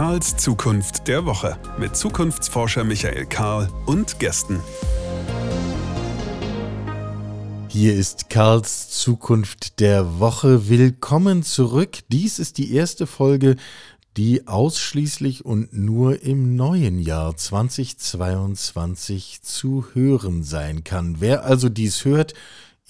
Karls Zukunft der Woche mit Zukunftsforscher Michael Karl und Gästen. Hier ist Karls Zukunft der Woche. Willkommen zurück. Dies ist die erste Folge, die ausschließlich und nur im neuen Jahr 2022 zu hören sein kann. Wer also dies hört,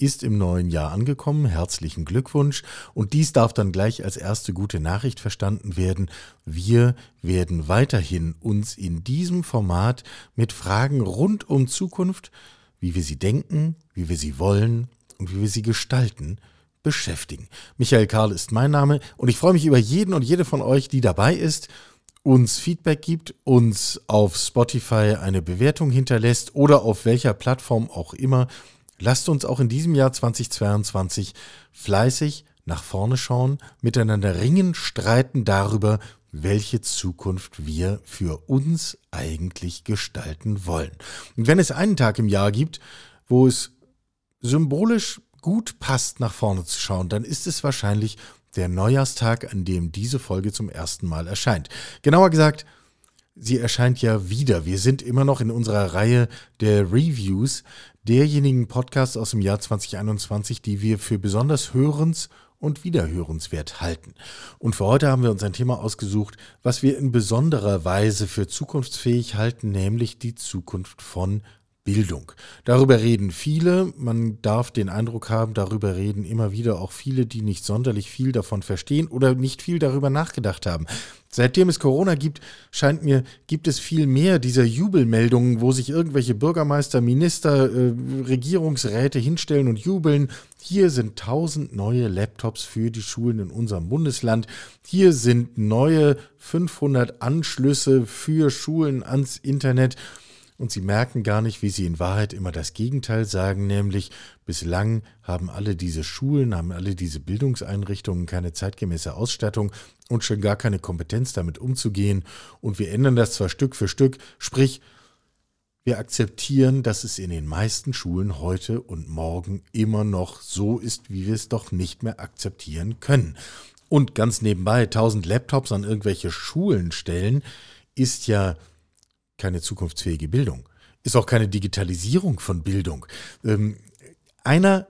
ist im neuen Jahr angekommen. Herzlichen Glückwunsch. Und dies darf dann gleich als erste gute Nachricht verstanden werden. Wir werden weiterhin uns in diesem Format mit Fragen rund um Zukunft, wie wir sie denken, wie wir sie wollen und wie wir sie gestalten, beschäftigen. Michael Karl ist mein Name und ich freue mich über jeden und jede von euch, die dabei ist uns Feedback gibt, uns auf Spotify eine Bewertung hinterlässt oder auf welcher Plattform auch immer Lasst uns auch in diesem Jahr 2022 fleißig nach vorne schauen, miteinander ringen, streiten darüber, welche Zukunft wir für uns eigentlich gestalten wollen. Und wenn es einen Tag im Jahr gibt, wo es symbolisch gut passt, nach vorne zu schauen, dann ist es wahrscheinlich der Neujahrstag, an dem diese Folge zum ersten Mal erscheint. Genauer gesagt, sie erscheint ja wieder. Wir sind immer noch in unserer Reihe der Reviews derjenigen Podcasts aus dem Jahr 2021, die wir für besonders hörens- und wiederhörenswert halten. Und für heute haben wir uns ein Thema ausgesucht, was wir in besonderer Weise für zukunftsfähig halten, nämlich die Zukunft von Bildung. Darüber reden viele, man darf den Eindruck haben, darüber reden immer wieder auch viele, die nicht sonderlich viel davon verstehen oder nicht viel darüber nachgedacht haben. Seitdem es Corona gibt, scheint mir, gibt es viel mehr dieser Jubelmeldungen, wo sich irgendwelche Bürgermeister, Minister, äh, Regierungsräte hinstellen und jubeln. Hier sind tausend neue Laptops für die Schulen in unserem Bundesland. Hier sind neue 500 Anschlüsse für Schulen ans Internet und sie merken gar nicht, wie sie in Wahrheit immer das Gegenteil sagen, nämlich bislang haben alle diese Schulen, haben alle diese Bildungseinrichtungen keine zeitgemäße Ausstattung und schon gar keine Kompetenz damit umzugehen und wir ändern das zwar Stück für Stück, sprich wir akzeptieren, dass es in den meisten Schulen heute und morgen immer noch so ist, wie wir es doch nicht mehr akzeptieren können. Und ganz nebenbei, tausend Laptops an irgendwelche Schulen stellen, ist ja keine zukunftsfähige Bildung, ist auch keine Digitalisierung von Bildung. Ähm, einer,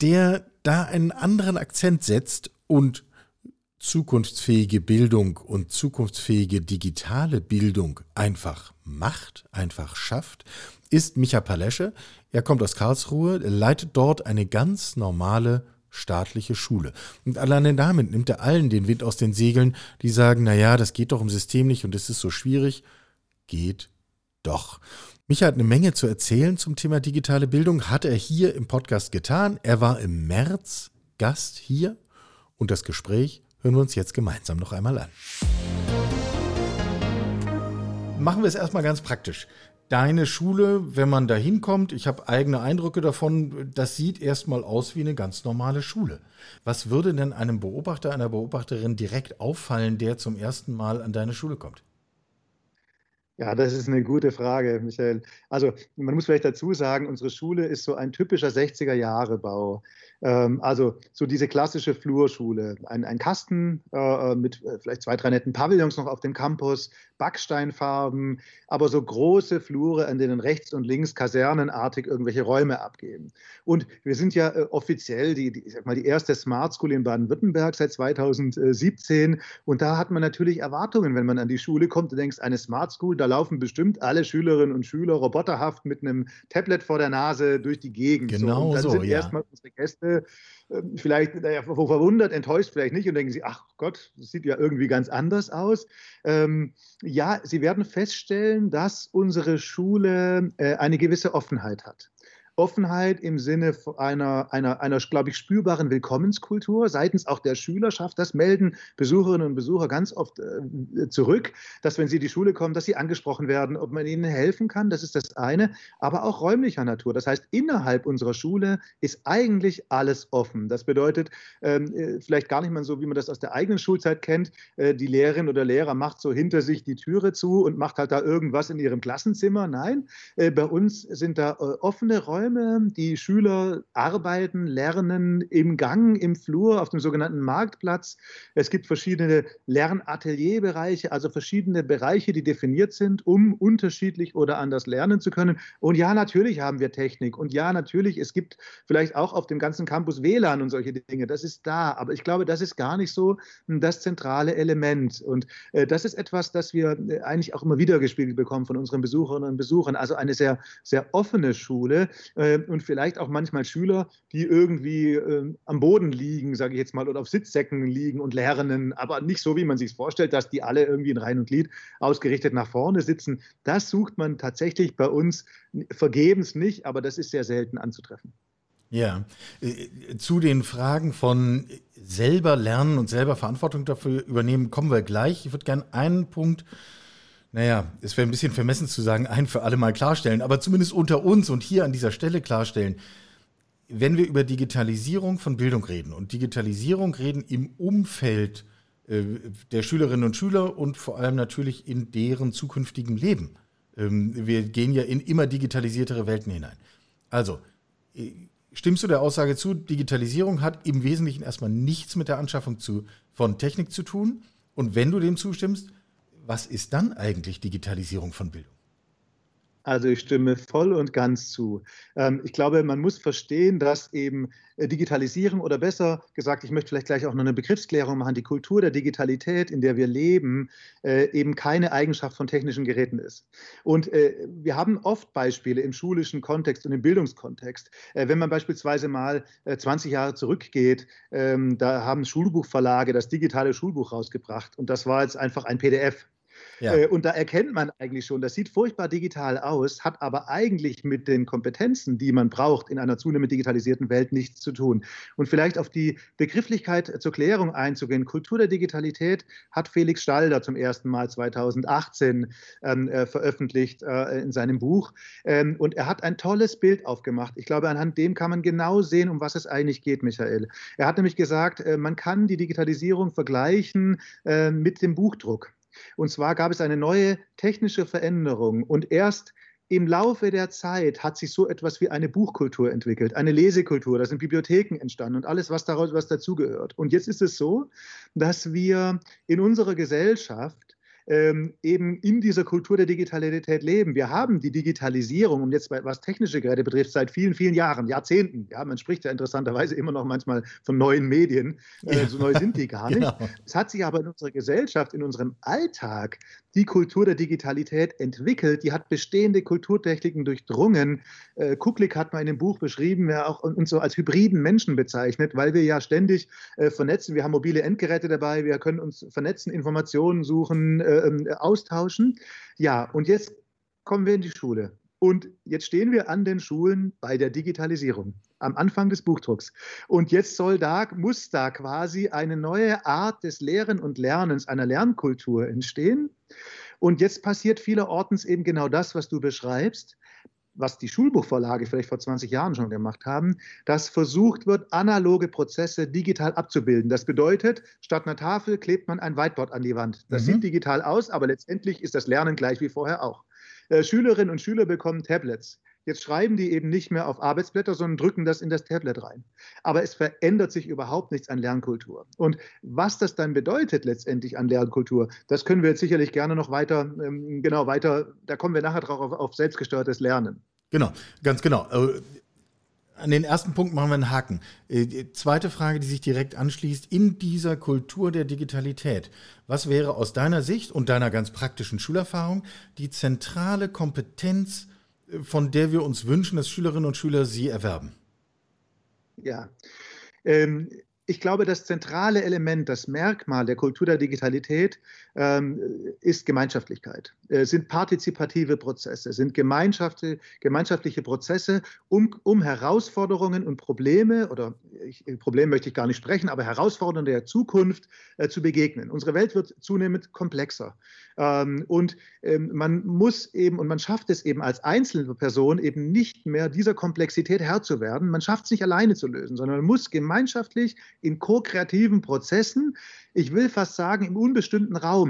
der da einen anderen Akzent setzt und zukunftsfähige Bildung und zukunftsfähige digitale Bildung einfach macht, einfach schafft, ist Micha Palesche. Er kommt aus Karlsruhe, leitet dort eine ganz normale staatliche Schule. Und alleine damit nimmt er allen den Wind aus den Segeln, die sagen, naja, das geht doch im System nicht und es ist so schwierig geht doch. Micha hat eine Menge zu erzählen zum Thema digitale Bildung, hat er hier im Podcast getan. Er war im März Gast hier und das Gespräch hören wir uns jetzt gemeinsam noch einmal an. Machen wir es erstmal ganz praktisch. Deine Schule, wenn man da hinkommt, ich habe eigene Eindrücke davon, das sieht erstmal aus wie eine ganz normale Schule. Was würde denn einem Beobachter, einer Beobachterin direkt auffallen, der zum ersten Mal an deine Schule kommt? Ja, das ist eine gute Frage, Michael. Also, man muss vielleicht dazu sagen, unsere Schule ist so ein typischer 60er-Jahre-Bau. Ähm, also so diese klassische Flurschule. Ein, ein Kasten äh, mit äh, vielleicht zwei, drei netten Pavillons noch auf dem Campus, Backsteinfarben, aber so große Flure, an denen rechts und links kasernenartig irgendwelche Räume abgeben. Und wir sind ja äh, offiziell die, die, ich sag mal, die erste Smart School in Baden-Württemberg seit 2017. Und da hat man natürlich Erwartungen, wenn man an die Schule kommt. Du denkst, eine Smart School, da laufen bestimmt alle Schülerinnen und Schüler roboterhaft mit einem Tablet vor der Nase durch die Gegend. Genau so. Und dann so, sind ja. erstmal unsere Gäste ähm, vielleicht naja, verwundert, enttäuscht vielleicht nicht und denken sie, ach Gott, das sieht ja irgendwie ganz anders aus. Ähm, ja, sie werden feststellen, dass unsere Schule äh, eine gewisse Offenheit hat. Offenheit im Sinne einer, einer, einer glaube ich, spürbaren Willkommenskultur seitens auch der Schülerschaft. Das melden Besucherinnen und Besucher ganz oft äh, zurück, dass wenn sie in die Schule kommen, dass sie angesprochen werden, ob man ihnen helfen kann. Das ist das eine, aber auch räumlicher Natur. Das heißt, innerhalb unserer Schule ist eigentlich alles offen. Das bedeutet ähm, äh, vielleicht gar nicht mal so, wie man das aus der eigenen Schulzeit kennt. Äh, die Lehrerin oder Lehrer macht so hinter sich die Türe zu und macht halt da irgendwas in ihrem Klassenzimmer. Nein, äh, bei uns sind da äh, offene Räume Räume. Die Schüler arbeiten, lernen im Gang, im Flur, auf dem sogenannten Marktplatz. Es gibt verschiedene Lernatelierbereiche, also verschiedene Bereiche, die definiert sind, um unterschiedlich oder anders lernen zu können. Und ja, natürlich haben wir Technik. Und ja, natürlich, es gibt vielleicht auch auf dem ganzen Campus WLAN und solche Dinge. Das ist da. Aber ich glaube, das ist gar nicht so das zentrale Element. Und äh, das ist etwas, das wir äh, eigentlich auch immer wieder gespiegelt bekommen von unseren Besucherinnen und Besuchern. Also eine sehr, sehr offene Schule äh, und vielleicht auch manchmal Schüler, die irgendwie äh, am Boden liegen, sage ich jetzt mal, oder auf Sitzsäcken liegen und lernen, aber nicht so, wie man sich vorstellt, dass die alle irgendwie in Reihen und Glied ausgerichtet nach vorne sitzen. Das sucht man tatsächlich bei uns vergebens nicht, aber das ist sehr selten anzutreffen. Ja, äh, zu den Fragen von selber lernen und selber Verantwortung dafür übernehmen, kommen wir gleich. Ich würde gerne einen Punkt, naja, es wäre ein bisschen vermessen zu sagen, ein für alle Mal klarstellen, aber zumindest unter uns und hier an dieser Stelle klarstellen. Wenn wir über Digitalisierung von Bildung reden und Digitalisierung reden im Umfeld äh, der Schülerinnen und Schüler und vor allem natürlich in deren zukünftigem Leben. Ähm, wir gehen ja in immer digitalisiertere Welten hinein. Also, äh, Stimmst du der Aussage zu, Digitalisierung hat im Wesentlichen erstmal nichts mit der Anschaffung zu, von Technik zu tun? Und wenn du dem zustimmst, was ist dann eigentlich Digitalisierung von Bildung? Also ich stimme voll und ganz zu. Ähm, ich glaube, man muss verstehen, dass eben äh, Digitalisierung oder besser gesagt, ich möchte vielleicht gleich auch noch eine Begriffsklärung machen, die Kultur der Digitalität, in der wir leben, äh, eben keine Eigenschaft von technischen Geräten ist. Und äh, wir haben oft Beispiele im schulischen Kontext und im Bildungskontext. Wenn man beispielsweise mal 20 Jahre zurückgeht, ähm, da haben Schulbuchverlage das digitale Schulbuch rausgebracht und das war jetzt einfach ein PDF. Ja. Äh, und da erkennt man eigentlich schon, das sieht furchtbar digital aus, hat aber eigentlich mit den Kompetenzen, die man braucht in einer zunehmend digitalisierten Welt, nichts zu tun. Und vielleicht auf die Begrifflichkeit zur Klärung einzugehen. Kultur der Digitalität hat Felix Stalder zum ersten Mal 2018 ähm, äh, veröffentlicht äh, in seinem Buch. Ähm, und er hat ein tolles Bild aufgemacht. Ich glaube, anhand dem kann man genau sehen, um was es eigentlich geht, Michael. Er hat nämlich gesagt, äh, man kann die Digitalisierung vergleichen äh, mit dem Buchdruck. Und zwar gab es eine neue technische Veränderung und erst im Laufe der Zeit hat sich so etwas wie eine Buchkultur entwickelt, eine Lesekultur, da sind Bibliotheken entstanden und alles, was daraus was dazugehört. Und jetzt ist es so, dass wir in unserer Gesellschaft ähm, eben in dieser Kultur der Digitalität leben. Wir haben die Digitalisierung, und jetzt was technische Geräte betrifft, seit vielen, vielen Jahren, Jahrzehnten. Ja, man spricht ja interessanterweise immer noch manchmal von neuen Medien. Äh, so neu sind die gar nicht. genau. Es hat sich aber in unserer Gesellschaft, in unserem Alltag die Kultur der Digitalität entwickelt. Die hat bestehende Kulturtechniken durchdrungen. Äh, Kuklik hat mal in dem Buch beschrieben, ja auch uns so als hybriden Menschen bezeichnet, weil wir ja ständig äh, vernetzen. Wir haben mobile Endgeräte dabei, wir können uns vernetzen, Informationen suchen, äh, austauschen. Ja, und jetzt kommen wir in die Schule. Und jetzt stehen wir an den Schulen bei der Digitalisierung am Anfang des Buchdrucks. Und jetzt soll da, muss da quasi eine neue Art des Lehren und Lernens, einer Lernkultur entstehen. Und jetzt passiert vielerorts eben genau das, was du beschreibst was die Schulbuchverlage vielleicht vor 20 Jahren schon gemacht haben, dass versucht wird, analoge Prozesse digital abzubilden. Das bedeutet, statt einer Tafel klebt man ein Whiteboard an die Wand. Das mhm. sieht digital aus, aber letztendlich ist das Lernen gleich wie vorher auch. Äh, Schülerinnen und Schüler bekommen Tablets. Jetzt schreiben die eben nicht mehr auf Arbeitsblätter, sondern drücken das in das Tablet rein. Aber es verändert sich überhaupt nichts an Lernkultur. Und was das dann bedeutet letztendlich an Lernkultur, das können wir jetzt sicherlich gerne noch weiter, ähm, genau, weiter, da kommen wir nachher drauf auf, auf selbstgesteuertes Lernen. Genau, ganz genau. Äh, an den ersten Punkt machen wir einen Haken. Äh, die zweite Frage, die sich direkt anschließt, in dieser Kultur der Digitalität, was wäre aus deiner Sicht und deiner ganz praktischen Schulerfahrung die zentrale Kompetenz, von der wir uns wünschen, dass Schülerinnen und Schüler sie erwerben? Ja, ähm, ich glaube, das zentrale Element, das Merkmal der Kultur der Digitalität ist Gemeinschaftlichkeit, sind partizipative Prozesse, sind gemeinschaftliche Prozesse, um, um Herausforderungen und Probleme, oder ich, Problem möchte ich gar nicht sprechen, aber Herausforderungen der Zukunft äh, zu begegnen. Unsere Welt wird zunehmend komplexer. Ähm, und ähm, man muss eben, und man schafft es eben als einzelne Person eben nicht mehr dieser Komplexität Herr zu werden. Man schafft es nicht alleine zu lösen, sondern man muss gemeinschaftlich in ko-kreativen Prozessen, ich will fast sagen im unbestimmten Raum,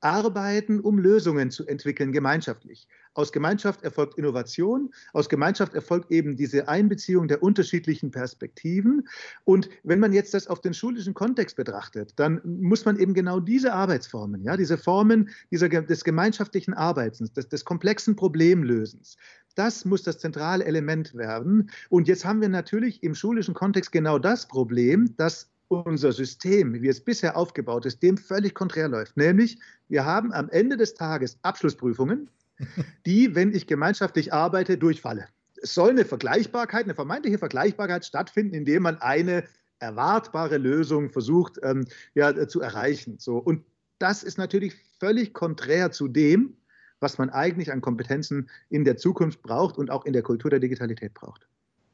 arbeiten, um Lösungen zu entwickeln, gemeinschaftlich. Aus Gemeinschaft erfolgt Innovation, aus Gemeinschaft erfolgt eben diese Einbeziehung der unterschiedlichen Perspektiven. Und wenn man jetzt das auf den schulischen Kontext betrachtet, dann muss man eben genau diese Arbeitsformen, ja, diese Formen dieser, des gemeinschaftlichen Arbeitens, des, des komplexen Problemlösens, das muss das zentrale Element werden. Und jetzt haben wir natürlich im schulischen Kontext genau das Problem, dass unser System, wie es bisher aufgebaut ist, dem völlig konträr läuft. Nämlich, wir haben am Ende des Tages Abschlussprüfungen, die, wenn ich gemeinschaftlich arbeite, durchfalle. Es soll eine Vergleichbarkeit, eine vermeintliche Vergleichbarkeit stattfinden, indem man eine erwartbare Lösung versucht ähm, ja, zu erreichen. So. Und das ist natürlich völlig konträr zu dem, was man eigentlich an Kompetenzen in der Zukunft braucht und auch in der Kultur der Digitalität braucht.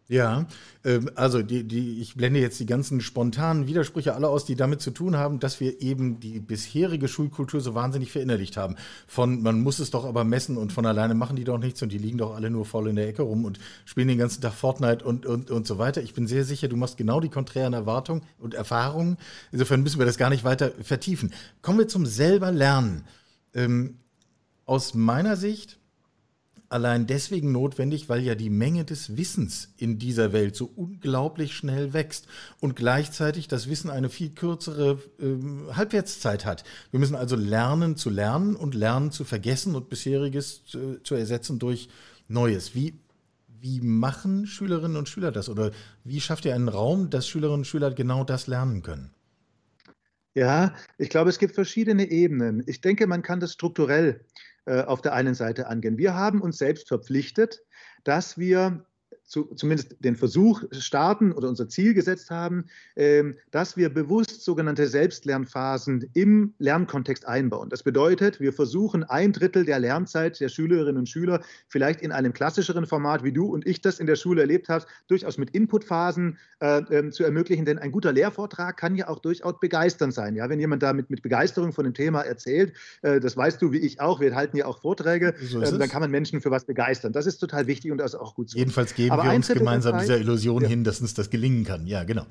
Ja, ähm, also die, die, ich blende jetzt die ganzen spontanen Widersprüche alle aus, die damit zu tun haben, dass wir eben die bisherige Schulkultur so wahnsinnig verinnerlicht haben. Von man muss es doch aber messen und von alleine machen die doch nichts und die liegen doch alle nur voll in der Ecke rum und spielen den ganzen Tag Fortnite und, und, und so weiter. Ich bin sehr sicher, du machst genau die konträren Erwartungen und Erfahrungen. Insofern müssen wir das gar nicht weiter vertiefen. Kommen wir zum selber Lernen. Ähm, aus meiner Sicht allein deswegen notwendig, weil ja die Menge des Wissens in dieser Welt so unglaublich schnell wächst und gleichzeitig das Wissen eine viel kürzere äh, Halbwertszeit hat. Wir müssen also lernen zu lernen und lernen zu vergessen und bisheriges zu, zu ersetzen durch Neues. Wie, wie machen Schülerinnen und Schüler das? Oder wie schafft ihr einen Raum, dass Schülerinnen und Schüler genau das lernen können? Ja, ich glaube, es gibt verschiedene Ebenen. Ich denke, man kann das strukturell auf der einen Seite angehen. Wir haben uns selbst verpflichtet, dass wir zu, zumindest den Versuch starten oder unser Ziel gesetzt haben, äh, dass wir bewusst sogenannte Selbstlernphasen im Lernkontext einbauen. Das bedeutet, wir versuchen ein Drittel der Lernzeit der Schülerinnen und Schüler vielleicht in einem klassischeren Format, wie du und ich das in der Schule erlebt hast, durchaus mit Inputphasen äh, äh, zu ermöglichen. Denn ein guter Lehrvortrag kann ja auch durchaus begeisternd sein. Ja? Wenn jemand damit mit Begeisterung von dem Thema erzählt, äh, das weißt du wie ich auch, wir halten ja auch Vorträge, so ähm, dann kann man Menschen für was begeistern. Das ist total wichtig und das ist auch gut so. Jedenfalls geben aber wir uns gemeinsam dieser Illusion ja. hin, dass uns das gelingen kann. Ja, genau.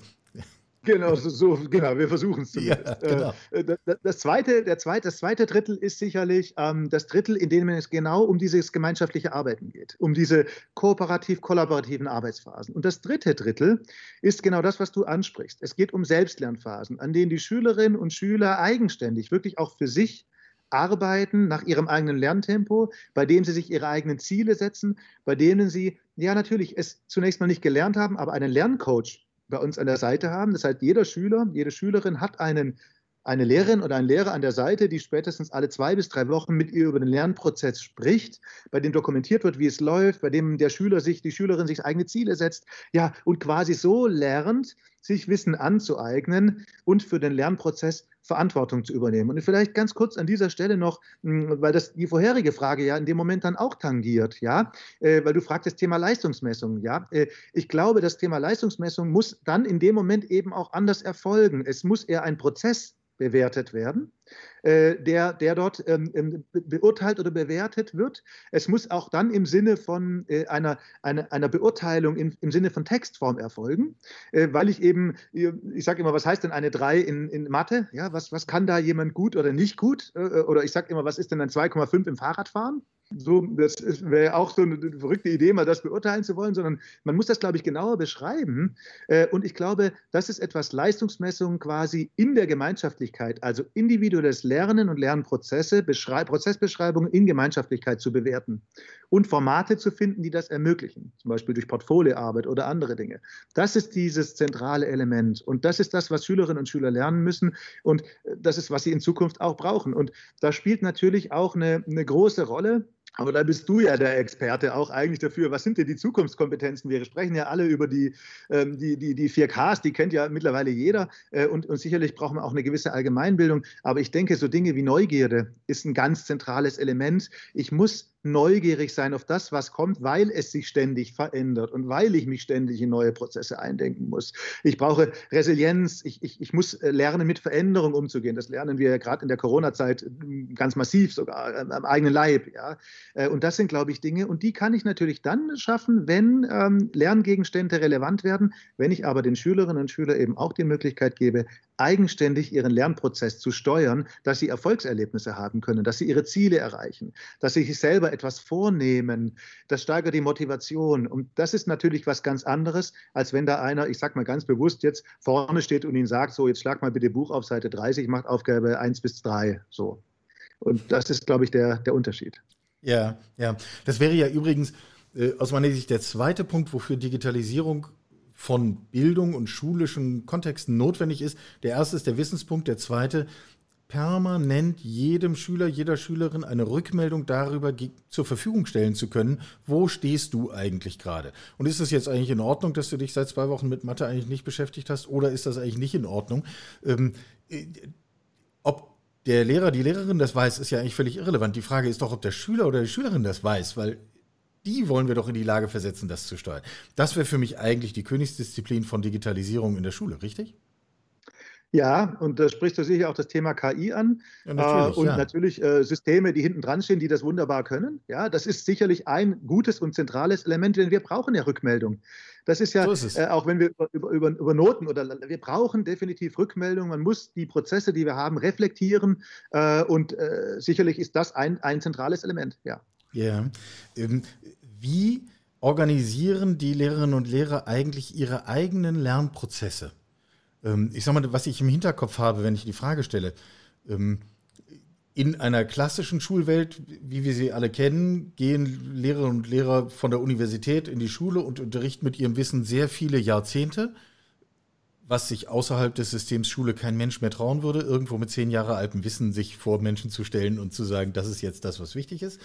Genau, so, so, genau, wir versuchen es zumindest. Ja, genau. Äh, das, das, zweite, der zweite, das zweite Drittel ist sicherlich ähm, das Drittel, in dem es genau um dieses gemeinschaftliche Arbeiten geht, um diese kooperativ-kollaborativen Arbeitsphasen. Und das dritte Drittel ist genau das, was du ansprichst. Es geht um Selbstlernphasen, an denen die Schülerinnen und Schüler eigenständig, wirklich auch für sich arbeiten nach ihrem eigenen Lerntempo, bei denen sie sich ihre eigenen Ziele setzen, bei denen sie, ja natürlich, es zunächst mal nicht gelernt haben, aber einen Lerncoach bei uns an der Seite haben. Das heißt, jeder Schüler, jede Schülerin hat einen, eine Lehrerin oder einen Lehrer an der Seite, die spätestens alle zwei bis drei Wochen mit ihr über den Lernprozess spricht, bei dem dokumentiert wird, wie es läuft, bei dem der Schüler sich, die Schülerin sich eigene Ziele setzt, ja, und quasi so lernt, sich Wissen anzueignen und für den Lernprozess Verantwortung zu übernehmen. Und vielleicht ganz kurz an dieser Stelle noch, hm, weil das die vorherige Frage ja in dem Moment dann auch tangiert, ja, äh, weil du fragtest Thema Leistungsmessung, ja. Äh, ich glaube, das Thema Leistungsmessung muss dann in dem Moment eben auch anders erfolgen. Es muss eher ein Prozess bewertet werden, der, der dort ähm, ähm beurteilt oder bewertet wird. Es muss auch dann im Sinne von äh, einer, einer, einer Beurteilung im, im Sinne von Textform erfolgen, äh, weil ich eben, ich sage immer, was heißt denn eine 3 in, in Mathe? Ja, was, was kann da jemand gut oder nicht gut? Äh, oder ich sage immer, was ist denn ein 2,5 im Fahrradfahren? So, das wäre auch so eine verrückte Idee, mal das beurteilen zu wollen, sondern man muss das, glaube ich, genauer beschreiben. Äh, und ich glaube, das ist etwas Leistungsmessung quasi in der Gemeinschaftlichkeit, also individuelles Lernen und Lernprozesse, Prozessbeschreibungen in Gemeinschaftlichkeit zu bewerten und Formate zu finden, die das ermöglichen, zum Beispiel durch Portfolioarbeit oder andere Dinge. Das ist dieses zentrale Element und das ist das, was Schülerinnen und Schüler lernen müssen und äh, das ist, was sie in Zukunft auch brauchen. Und da spielt natürlich auch eine, eine große Rolle, aber da bist du ja der Experte auch eigentlich dafür. Was sind denn die Zukunftskompetenzen? Wir sprechen ja alle über die, ähm, die, die, die 4Ks, die kennt ja mittlerweile jeder. Äh, und, und sicherlich brauchen wir auch eine gewisse Allgemeinbildung. Aber ich denke, so Dinge wie Neugierde ist ein ganz zentrales Element. Ich muss neugierig sein auf das, was kommt, weil es sich ständig verändert und weil ich mich ständig in neue Prozesse eindenken muss. Ich brauche Resilienz, ich, ich, ich muss äh, lernen, mit Veränderung umzugehen. Das lernen wir gerade in der Corona-Zeit äh, ganz massiv, sogar äh, am eigenen Leib. Ja? Und das sind, glaube ich, Dinge, und die kann ich natürlich dann schaffen, wenn ähm, Lerngegenstände relevant werden, wenn ich aber den Schülerinnen und Schülern eben auch die Möglichkeit gebe, eigenständig ihren Lernprozess zu steuern, dass sie Erfolgserlebnisse haben können, dass sie ihre Ziele erreichen, dass sie sich selber etwas vornehmen, das steigert die Motivation. Und das ist natürlich was ganz anderes, als wenn da einer, ich sage mal ganz bewusst, jetzt vorne steht und ihn sagt, so, jetzt schlag mal bitte Buch auf Seite 30, macht Aufgabe 1 bis 3. So. Und das ist, glaube ich, der, der Unterschied. Ja, ja. Das wäre ja übrigens äh, aus meiner Sicht der zweite Punkt, wofür Digitalisierung von Bildung und schulischen Kontexten notwendig ist. Der erste ist der Wissenspunkt, der zweite permanent jedem Schüler, jeder Schülerin eine Rückmeldung darüber zur Verfügung stellen zu können, wo stehst du eigentlich gerade? Und ist es jetzt eigentlich in Ordnung, dass du dich seit zwei Wochen mit Mathe eigentlich nicht beschäftigt hast oder ist das eigentlich nicht in Ordnung? Ähm, äh, ob der Lehrer, die Lehrerin das weiß, ist ja eigentlich völlig irrelevant. Die Frage ist doch, ob der Schüler oder die Schülerin das weiß, weil die wollen wir doch in die Lage versetzen, das zu steuern. Das wäre für mich eigentlich die Königsdisziplin von Digitalisierung in der Schule, richtig? Ja, und da sprichst du sicher auch das Thema KI an. Ja, natürlich, äh, und ja. natürlich äh, Systeme, die hinten dran stehen, die das wunderbar können. Ja, das ist sicherlich ein gutes und zentrales Element, denn wir brauchen ja Rückmeldung. Das ist ja, so ist äh, auch wenn wir über, über, über, Noten oder wir brauchen definitiv Rückmeldung. Man muss die Prozesse, die wir haben, reflektieren. Äh, und äh, sicherlich ist das ein, ein zentrales Element. Ja. Ja. Ähm, wie organisieren die Lehrerinnen und Lehrer eigentlich ihre eigenen Lernprozesse? Ähm, ich sag mal, was ich im Hinterkopf habe, wenn ich die Frage stelle. Ähm, in einer klassischen Schulwelt, wie wir sie alle kennen, gehen Lehrerinnen und Lehrer von der Universität in die Schule und unterrichten mit ihrem Wissen sehr viele Jahrzehnte was sich außerhalb des Systems Schule kein Mensch mehr trauen würde, irgendwo mit zehn Jahre altem Wissen sich vor Menschen zu stellen und zu sagen, das ist jetzt das, was wichtig ist.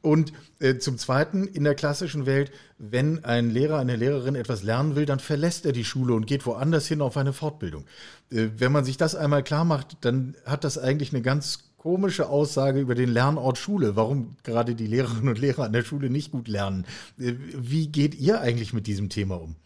Und äh, zum Zweiten, in der klassischen Welt, wenn ein Lehrer, eine Lehrerin etwas lernen will, dann verlässt er die Schule und geht woanders hin auf eine Fortbildung. Äh, wenn man sich das einmal klar macht, dann hat das eigentlich eine ganz komische Aussage über den Lernort Schule, warum gerade die Lehrerinnen und Lehrer an der Schule nicht gut lernen. Äh, wie geht ihr eigentlich mit diesem Thema um?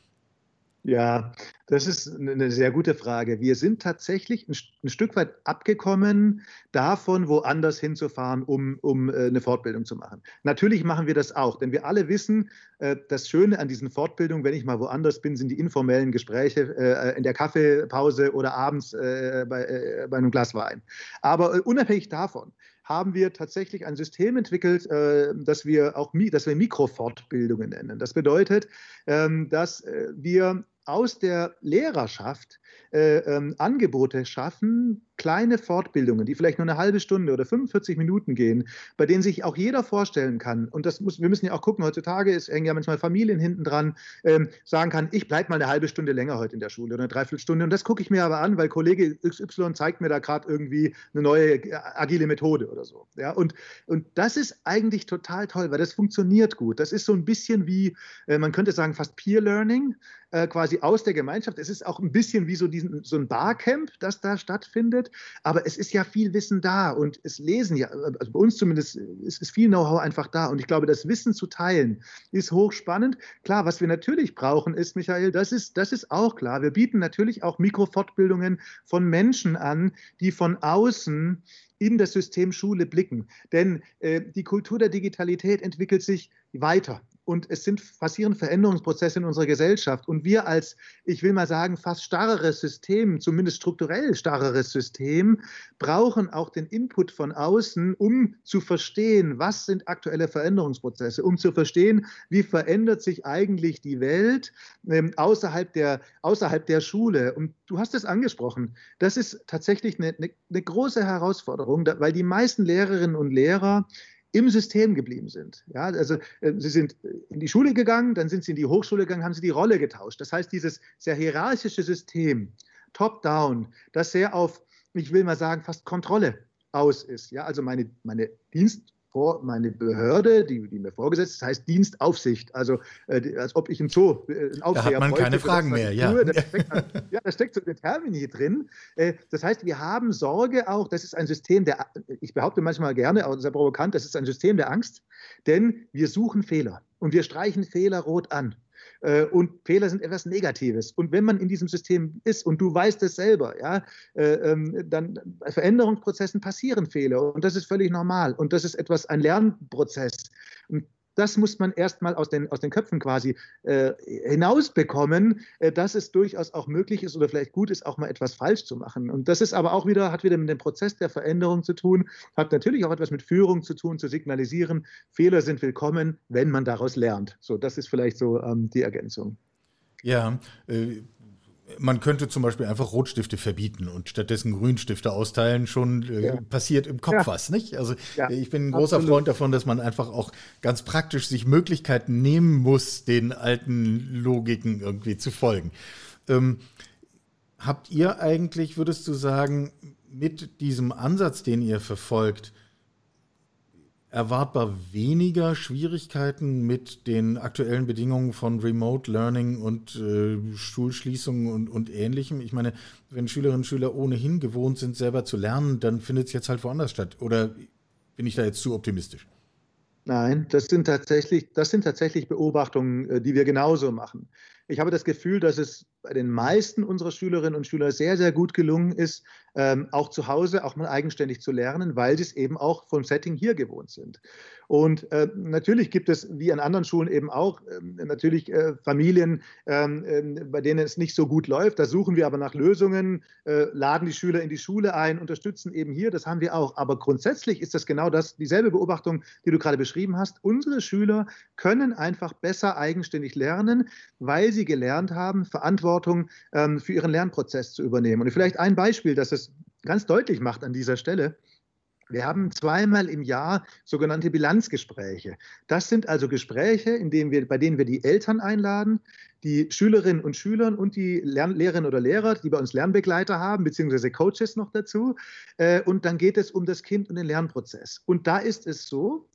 Ja, das ist eine sehr gute Frage. Wir sind tatsächlich ein, Stück weit abgekommen davon, woanders hinzufahren, um, um äh, eine Fortbildung zu machen. Natürlich machen wir das auch, denn wir alle wissen, äh, das Schöne an diesen Fortbildungen, wenn ich mal woanders bin, sind die informellen Gespräche äh, in der Kaffeepause oder abends bei, bei einem Glas Wein. Aber unabhängig davon, haben wir tatsächlich ein System entwickelt, das wir auch das wir Mikrofortbildungen nennen. Das bedeutet, ähm, dass wir aus der Lehrerschaft äh, ähm, Angebote schaffen, kleine Fortbildungen, die vielleicht nur eine halbe Stunde oder 45 Minuten gehen, bei denen sich auch jeder vorstellen kann. Und das muss, wir müssen ja auch gucken, heutzutage ist, hängen ja manchmal Familien hinten dran, ähm, sagen kann, ich bleibe mal eine halbe Stunde länger heute in der Schule oder eine Dreiviertelstunde. Und das gucke ich mir aber an, weil Kollege XY zeigt mir da gerade irgendwie eine neue äh, agile Methode oder so. Ja, und, und das ist eigentlich total toll, weil das funktioniert gut. Das ist so ein bisschen wie, äh, man könnte sagen, fast Peer Learning, äh, quasi aus der Gemeinschaft. Es ist auch ein bisschen wie so, diesen, so ein Barcamp, das da stattfindet. Aber es ist ja viel Wissen da und es lesen ja, also bei uns zumindest, ist, ist viel Know-how einfach da. Und ich glaube, das Wissen zu teilen ist hochspannend. Klar, was wir natürlich brauchen, ist, Michael, das ist, das ist auch klar. Wir bieten natürlich auch Mikrofortbildungen von Menschen an, die von außen in das System Schule blicken. Denn äh, die Kultur der Digitalität entwickelt sich weiter und es sind passieren Veränderungsprozesse in unserer Gesellschaft. Und wir als, ich will mal sagen, fast starreres System, zumindest strukturell starreres System, brauchen auch den Input von außen, um zu verstehen, was sind aktuelle Veränderungsprozesse, um zu verstehen, wie verändert sich eigentlich die Welt ähm, außerhalb, der, außerhalb der Schule. Und du hast es angesprochen, das ist tatsächlich eine, eine, eine große Herausforderung, weil die meisten Lehrerinnen und Lehrer im System geblieben sind. Ja, also äh, sie sind in die Schule gegangen, dann sind sie in die Hochschule gegangen, haben sie die Rolle getauscht. Das heißt, dieses sehr hierarchische System, top-down, das sehr auf, ich will mal sagen, fast Kontrolle aus ist. Ja, also meine, meine Dienst, vor meine Behörde, die, die mir vorgesetzt ist, heißt Dienstaufsicht. Also äh, als ob ich ein Zoo, äh, ein Aufseher Da hat man keine Fragen mehr, ja. Tue, da steckt, ja, da steckt so ein Termini drin. Äh, das heißt, wir haben Sorge auch, das ist ein System der, ich behaupte manchmal gerne, auch sehr provokant, das ist ein System der Angst, denn wir suchen Fehler und wir streichen Fehler rot an. Äh, und Fehler sind etwas Negatives. Und wenn man in diesem System ist und du weißt es selber, ja, äh, ähm, dann bei Veränderungsprozessen passieren Fehler und das ist völlig normal und das ist etwas, ein Lernprozess. Und das muss man erstmal aus den, aus den Köpfen quasi äh, hinausbekommen, äh, dass es durchaus auch möglich ist oder vielleicht gut ist, auch mal etwas falsch zu machen. Und das ist aber auch wieder, hat wieder mit dem Prozess der Veränderung zu tun, hat natürlich auch etwas mit Führung zu tun, zu signalisieren, Fehler sind willkommen, wenn man daraus lernt. So, das ist vielleicht so ähm, die Ergänzung. Ja, äh, man könnte zum Beispiel einfach Rotstifte verbieten und stattdessen Grünstifte austeilen. Schon äh, ja. passiert im Kopf ja. was, nicht? Also ja, ich bin ein großer absolut. Freund davon, dass man einfach auch ganz praktisch sich Möglichkeiten nehmen muss, den alten Logiken irgendwie zu folgen. Ähm, habt ihr eigentlich, würdest du sagen, mit diesem Ansatz, den ihr verfolgt, erwartbar weniger Schwierigkeiten mit den aktuellen Bedingungen von Remote Learning und äh, Schulschließungen und, und ähnlichem. Ich meine, wenn Schülerinnen und Schüler ohnehin gewohnt sind, selber zu lernen, dann findet es jetzt halt woanders statt. Oder bin ich da jetzt zu optimistisch? Nein, das sind tatsächlich, das sind tatsächlich Beobachtungen, äh, die wir genauso machen. Ich habe das Gefühl, dass es bei den meisten unserer Schülerinnen und Schüler sehr, sehr gut gelungen ist, ähm, auch zu Hause auch mal eigenständig zu lernen, weil sie es eben auch vom Setting hier gewohnt sind. Und äh, natürlich gibt es, wie an anderen Schulen eben auch, äh, natürlich äh, Familien, ähm, ähm, bei denen es nicht so gut läuft. Da suchen wir aber nach Lösungen, äh, laden die Schüler in die Schule ein, unterstützen eben hier. Das haben wir auch. Aber grundsätzlich ist das genau das, dieselbe Beobachtung, die du gerade beschrieben hast. Unsere Schüler können einfach besser eigenständig lernen, weil sie gelernt haben, Verantwortung ähm, für ihren Lernprozess zu übernehmen. Und vielleicht ein Beispiel, das es ganz deutlich macht an dieser Stelle. Wir haben zweimal im Jahr sogenannte Bilanzgespräche. Das sind also Gespräche, in denen wir, bei denen wir die Eltern einladen, die Schülerinnen und Schüler und die Lern Lehrerinnen oder Lehrer, die bei uns Lernbegleiter haben, beziehungsweise Coaches noch dazu. Äh, und dann geht es um das Kind und den Lernprozess. Und da ist es so,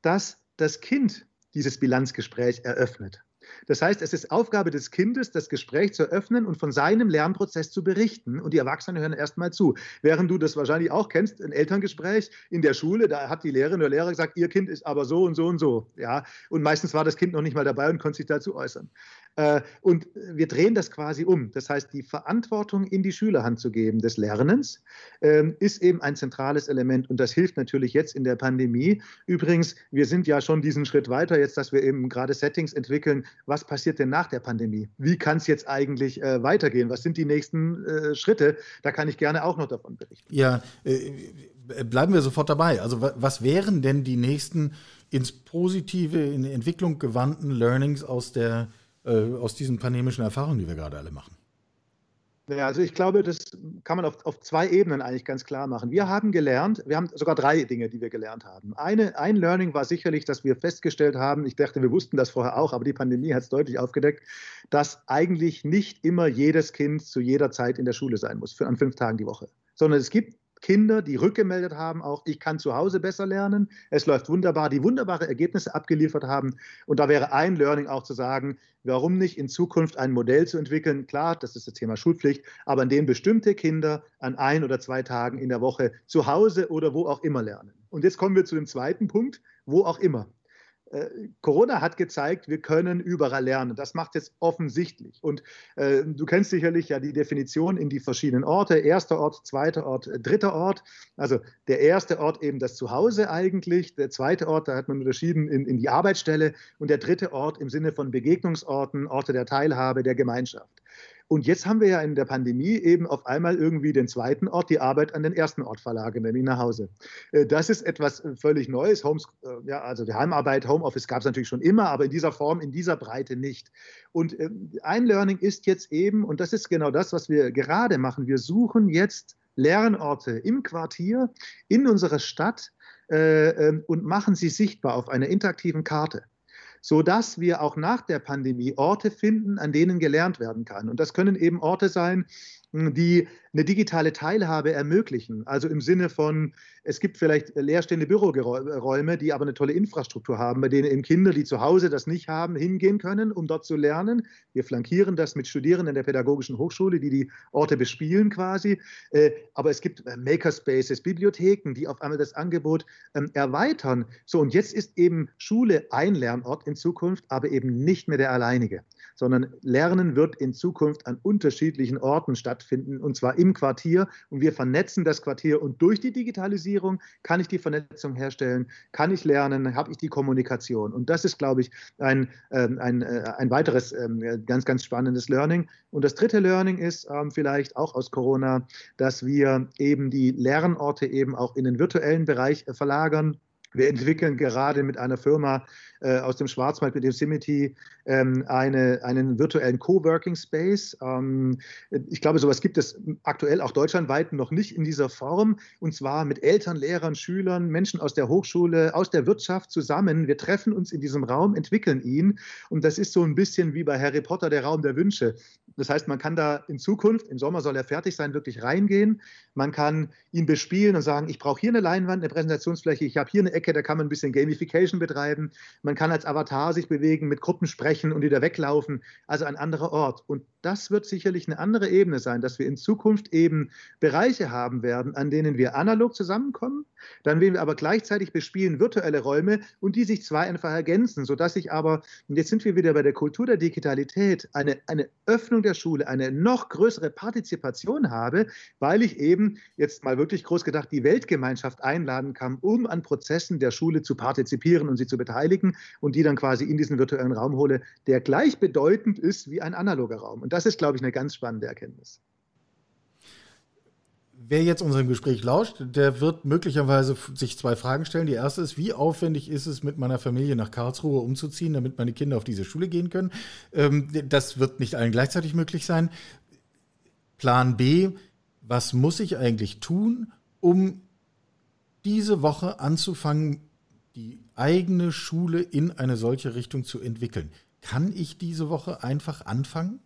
dass das Kind dieses Bilanzgespräch eröffnet. Das heißt, es ist Aufgabe des Kindes, das Gespräch zu öffnen und von seinem Lernprozess zu berichten. Und die Erwachsenen hören erstmal zu. Während du das wahrscheinlich auch kennst, ein Elterngespräch in der Schule, da hat die Lehrerin oder Lehrer gesagt, ihr Kind ist aber so und so und so. Ja? Und meistens war das Kind noch nicht mal dabei und konnte sich dazu äußern. Äh, und wir drehen das quasi um. Das heißt, die Verantwortung in die Schülerhand zu geben des Lernens ähm, ist eben ein zentrales Element. Und das hilft natürlich jetzt in der Pandemie. Übrigens, wir sind ja schon diesen Schritt weiter, jetzt, dass wir eben gerade Settings entwickeln. Was passiert denn nach der Pandemie? Wie kann es jetzt eigentlich äh, weitergehen? Was sind die nächsten äh, Schritte? Da kann ich gerne auch noch davon berichten. Ja, bleiben wir sofort dabei. Also, was wären denn die nächsten ins Positive, in Entwicklung gewandten Learnings aus der äh, aus diesen pandemischen Erfahrungen, die wir gerade alle machen? Ja, also ich glaube, das kann man auf, auf zwei Ebenen eigentlich ganz klar machen. Wir haben gelernt, wir haben sogar drei Dinge, die wir gelernt haben. Eine, ein Learning war sicherlich, dass wir festgestellt haben, ich dachte, wir wussten das vorher auch, aber die Pandemie hat es deutlich aufgedeckt, dass eigentlich nicht immer jedes Kind zu jeder Zeit in der Schule sein muss, für, an fünf Tagen die Woche. Sondern es gibt Kinder, die rückgemeldet haben, auch ich kann zu Hause besser lernen, es läuft wunderbar, die wunderbare Ergebnisse abgeliefert haben. Und da wäre ein Learning auch zu sagen, warum nicht in Zukunft ein Modell zu entwickeln, klar, das ist das Thema Schulpflicht, aber in dem bestimmte Kinder an ein oder zwei Tagen in der Woche zu Hause oder wo auch immer lernen. Und jetzt kommen wir zu dem zweiten Punkt, wo auch immer. Äh, Corona hat gezeigt, wir können überall lernen. Das macht es offensichtlich. Und äh, du kennst sicherlich ja die Definition in die verschiedenen Orte. Erster Ort, zweiter Ort, äh, dritter Ort. Also der erste Ort eben das Zuhause eigentlich. Der zweite Ort, da hat man unterschieden in, in die Arbeitsstelle. Und der dritte Ort im Sinne von Begegnungsorten, Orte der Teilhabe, der Gemeinschaft. Und jetzt haben wir ja in der Pandemie eben auf einmal irgendwie den zweiten Ort, die Arbeit an den ersten Ort verlagert, nämlich nach Hause. Äh, das ist etwas äh, völlig Neues. Homes, äh, ja, also die Heimarbeit, Homeoffice gab es natürlich schon immer, aber in dieser Form, in dieser Breite nicht. Und ein Learning ist jetzt eben, und das ist genau das, was wir gerade machen, wir suchen jetzt Lernorte im Quartier, in unserer Stadt äh, und machen sie sichtbar auf einer interaktiven Karte sodass wir auch nach der Pandemie Orte finden, an denen gelernt werden kann. Und das können eben Orte sein, die eine digitale Teilhabe ermöglichen. Also im Sinne von, es gibt vielleicht leerstehende Büroräume, die aber eine tolle Infrastruktur haben, bei denen eben Kinder, die zu Hause das nicht haben, hingehen können, um dort zu lernen. Wir flankieren das mit Studierenden der Pädagogischen Hochschule, die die Orte bespielen quasi. Äh, aber es gibt äh, Makerspaces, Bibliotheken, die auf einmal das Angebot ähm, erweitern. So, und jetzt ist eben Schule ein Lernort in in Zukunft, aber eben nicht mehr der alleinige, sondern Lernen wird in Zukunft an unterschiedlichen Orten stattfinden, und zwar im Quartier. Und wir vernetzen das Quartier. Und durch die Digitalisierung kann ich die Vernetzung herstellen, kann ich lernen, habe ich die Kommunikation. Und das ist, glaube ich, ein, ähm, ein, äh, ein weiteres ähm, ganz, ganz spannendes Learning. Und das dritte Learning ist ähm, vielleicht auch aus Corona, dass wir eben die Lernorte eben auch in den virtuellen Bereich äh, verlagern. Wir entwickeln gerade mit einer Firma äh, aus dem Schwarzwald mit Yosemite ähm, eine, einen virtuellen Coworking Space. Ähm, ich glaube, sowas gibt es aktuell auch deutschlandweit noch nicht in dieser Form. Und zwar mit Eltern, Lehrern, Schülern, Menschen aus der Hochschule, aus der Wirtschaft zusammen. Wir treffen uns in diesem Raum, entwickeln ihn. Und das ist so ein bisschen wie bei Harry Potter, der Raum der Wünsche. Das heißt, man kann da in Zukunft, im Sommer soll er fertig sein, wirklich reingehen. Man kann ihn bespielen und sagen, ich brauche hier eine Leinwand, eine Präsentationsfläche, ich habe hier eine Ecke, da kann man ein bisschen Gamification betreiben. Man kann als Avatar sich bewegen, mit Gruppen sprechen und wieder weglaufen. Also ein anderer Ort. Und das wird sicherlich eine andere Ebene sein, dass wir in Zukunft eben Bereiche haben werden, an denen wir analog zusammenkommen. Dann werden wir aber gleichzeitig bespielen virtuelle Räume und die sich zwei einfach ergänzen, sodass ich aber, und jetzt sind wir wieder bei der Kultur der Digitalität, eine, eine Öffnung der Schule, eine noch größere Partizipation habe, weil ich eben jetzt mal wirklich groß gedacht die Weltgemeinschaft einladen kann, um an Prozessen der Schule zu partizipieren und sie zu beteiligen und die dann quasi in diesen virtuellen Raum hole, der gleichbedeutend ist wie ein analoger Raum. Und das ist, glaube ich, eine ganz spannende Erkenntnis. Wer jetzt unserem Gespräch lauscht, der wird möglicherweise sich zwei Fragen stellen. Die erste ist, wie aufwendig ist es, mit meiner Familie nach Karlsruhe umzuziehen, damit meine Kinder auf diese Schule gehen können? Ähm, das wird nicht allen gleichzeitig möglich sein. Plan B, was muss ich eigentlich tun, um diese Woche anzufangen, die eigene Schule in eine solche Richtung zu entwickeln? Kann ich diese Woche einfach anfangen?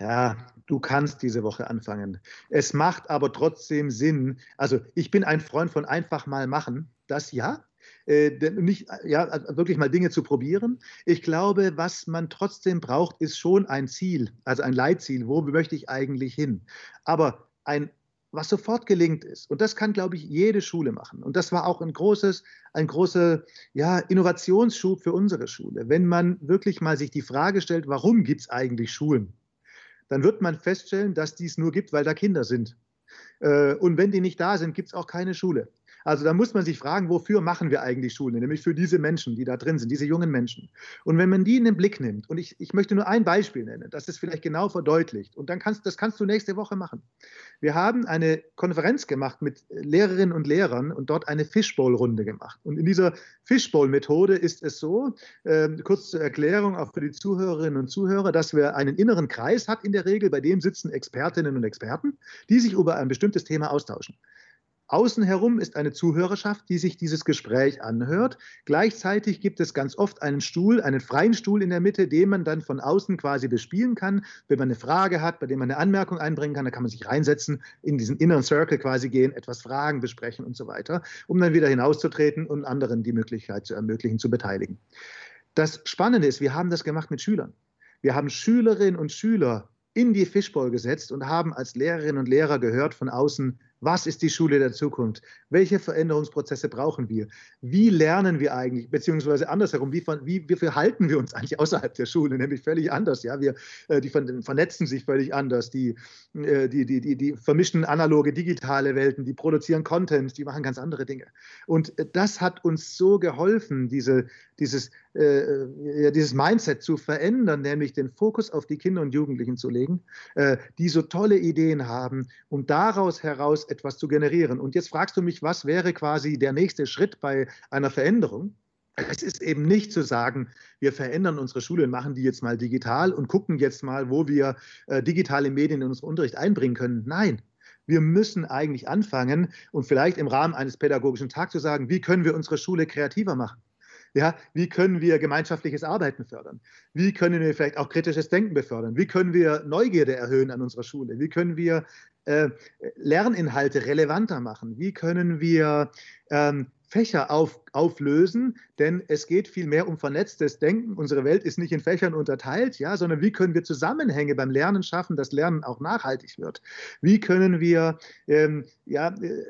Ja, du kannst diese Woche anfangen. Es macht aber trotzdem Sinn. Also ich bin ein Freund von einfach mal machen. Das ja. Äh, nicht, ja, also wirklich mal Dinge zu probieren. Ich glaube, was man trotzdem braucht, ist schon ein Ziel, also ein Leitziel. Wo möchte ich eigentlich hin? Aber ein was sofort gelingt ist. Und das kann, glaube ich, jede Schule machen. Und das war auch ein großes, ein großer ja, Innovationsschub für unsere Schule. Wenn man wirklich mal sich die Frage stellt, warum gibt es eigentlich Schulen? dann wird man feststellen, dass dies nur gibt, weil da Kinder sind. Äh, und wenn die nicht da sind, gibt es auch keine Schule. Also da muss man sich fragen, wofür machen wir eigentlich Schulen? Nämlich für diese Menschen, die da drin sind, diese jungen Menschen. Und wenn man die in den Blick nimmt, und ich, ich möchte nur ein Beispiel nennen, das es vielleicht genau verdeutlicht, und dann kannst, das kannst du nächste Woche machen. Wir haben eine Konferenz gemacht mit Lehrerinnen und Lehrern und dort eine Fishbowl-Runde gemacht. Und in dieser Fishbowl-Methode ist es so, äh, kurz zur Erklärung auch für die Zuhörerinnen und Zuhörer, dass wir einen inneren Kreis hat in der Regel, bei dem sitzen Expertinnen und Experten, die sich über ein bestimmtes Thema austauschen. Außen herum ist eine Zuhörerschaft, die sich dieses Gespräch anhört. Gleichzeitig gibt es ganz oft einen Stuhl, einen freien Stuhl in der Mitte, den man dann von außen quasi bespielen kann. Wenn man eine Frage hat, bei dem man eine Anmerkung einbringen kann, dann kann man sich reinsetzen, in diesen Inner Circle quasi gehen, etwas fragen, besprechen und so weiter, um dann wieder hinauszutreten und anderen die Möglichkeit zu ermöglichen, zu beteiligen. Das Spannende ist, wir haben das gemacht mit Schülern. Wir haben Schülerinnen und Schüler in die Fishbowl gesetzt und haben als Lehrerinnen und Lehrer gehört von außen, was ist die Schule der Zukunft? Welche Veränderungsprozesse brauchen wir? Wie lernen wir eigentlich, beziehungsweise andersherum, wie, wie, wie verhalten wir uns eigentlich außerhalb der Schule? Nämlich völlig anders. Ja? Wir, äh, die vernetzen sich völlig anders. Die, äh, die, die, die, die vermischen analoge, digitale Welten, die produzieren Content, die machen ganz andere Dinge. Und äh, das hat uns so geholfen, diese, dieses, äh, dieses Mindset zu verändern, nämlich den Fokus auf die Kinder und Jugendlichen zu legen, äh, die so tolle Ideen haben, um daraus heraus etwas zu generieren. Und jetzt fragst du mich, was wäre quasi der nächste Schritt bei einer Veränderung? Es ist eben nicht zu sagen, wir verändern unsere Schule und machen die jetzt mal digital und gucken jetzt mal, wo wir äh, digitale Medien in unseren Unterricht einbringen können. Nein, wir müssen eigentlich anfangen und vielleicht im Rahmen eines pädagogischen Tags zu sagen, wie können wir unsere Schule kreativer machen? Ja, wie können wir gemeinschaftliches Arbeiten fördern? Wie können wir vielleicht auch kritisches Denken befördern? Wie können wir Neugierde erhöhen an unserer Schule? Wie können wir äh, Lerninhalte relevanter machen? Wie können wir ähm, Fächer auf, auflösen, denn es geht vielmehr um vernetztes Denken. Unsere Welt ist nicht in Fächern unterteilt, ja, sondern wie können wir Zusammenhänge beim Lernen schaffen, dass Lernen auch nachhaltig wird? Wie können wir ähm, ja, äh,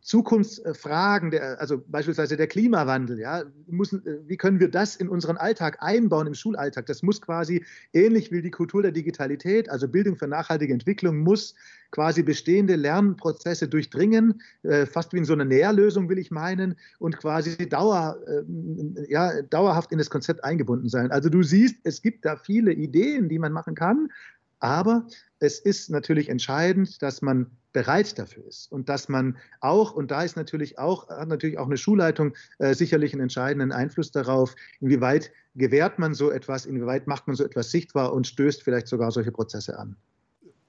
Zukunftsfragen, der, also beispielsweise der Klimawandel, ja, müssen, äh, wie können wir das in unseren Alltag einbauen, im Schulalltag? Das muss quasi ähnlich wie die Kultur der Digitalität, also Bildung für nachhaltige Entwicklung, muss quasi bestehende Lernprozesse durchdringen, äh, fast wie in so einer Nährlösung, will ich meinen, und quasi Dauer, äh, ja, dauerhaft in das Konzept eingebunden sein. Also du siehst, es gibt da viele Ideen, die man machen kann, aber es ist natürlich entscheidend, dass man bereit dafür ist und dass man auch, und da ist natürlich auch, hat natürlich auch eine Schulleitung äh, sicherlich einen entscheidenden Einfluss darauf, inwieweit gewährt man so etwas, inwieweit macht man so etwas sichtbar und stößt vielleicht sogar solche Prozesse an.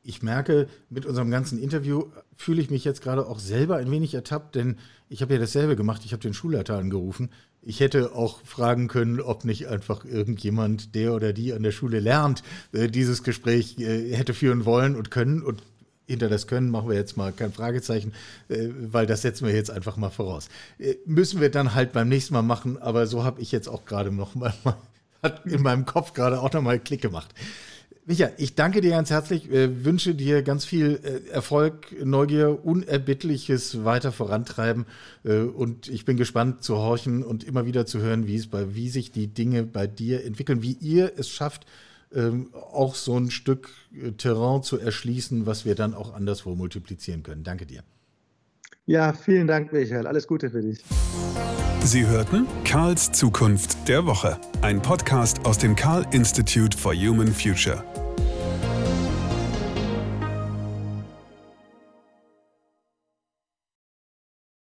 Ich merke, mit unserem ganzen Interview fühle ich mich jetzt gerade auch selber ein wenig ertappt, denn ich habe ja dasselbe gemacht. Ich habe den Schulleiter angerufen. Ich hätte auch fragen können, ob nicht einfach irgendjemand, der oder die an der Schule lernt, äh, dieses Gespräch äh, hätte führen wollen und können. Und hinter das Können machen wir jetzt mal kein Fragezeichen, äh, weil das setzen wir jetzt einfach mal voraus. Müssen wir dann halt beim nächsten Mal machen, aber so habe ich jetzt auch gerade noch mal, hat in meinem Kopf gerade auch noch mal Klick gemacht. Micha, ich danke dir ganz herzlich, äh, wünsche dir ganz viel äh, Erfolg, Neugier, unerbittliches weiter vorantreiben äh, und ich bin gespannt zu horchen und immer wieder zu hören, wie es bei, wie sich die Dinge bei dir entwickeln, wie ihr es schafft, ähm, auch so ein Stück äh, Terrain zu erschließen, was wir dann auch anderswo multiplizieren können. Danke dir. Ja, vielen Dank, Michael. Alles Gute für dich. Sie hörten Karls Zukunft der Woche, ein Podcast aus dem Karl Institute for Human Future.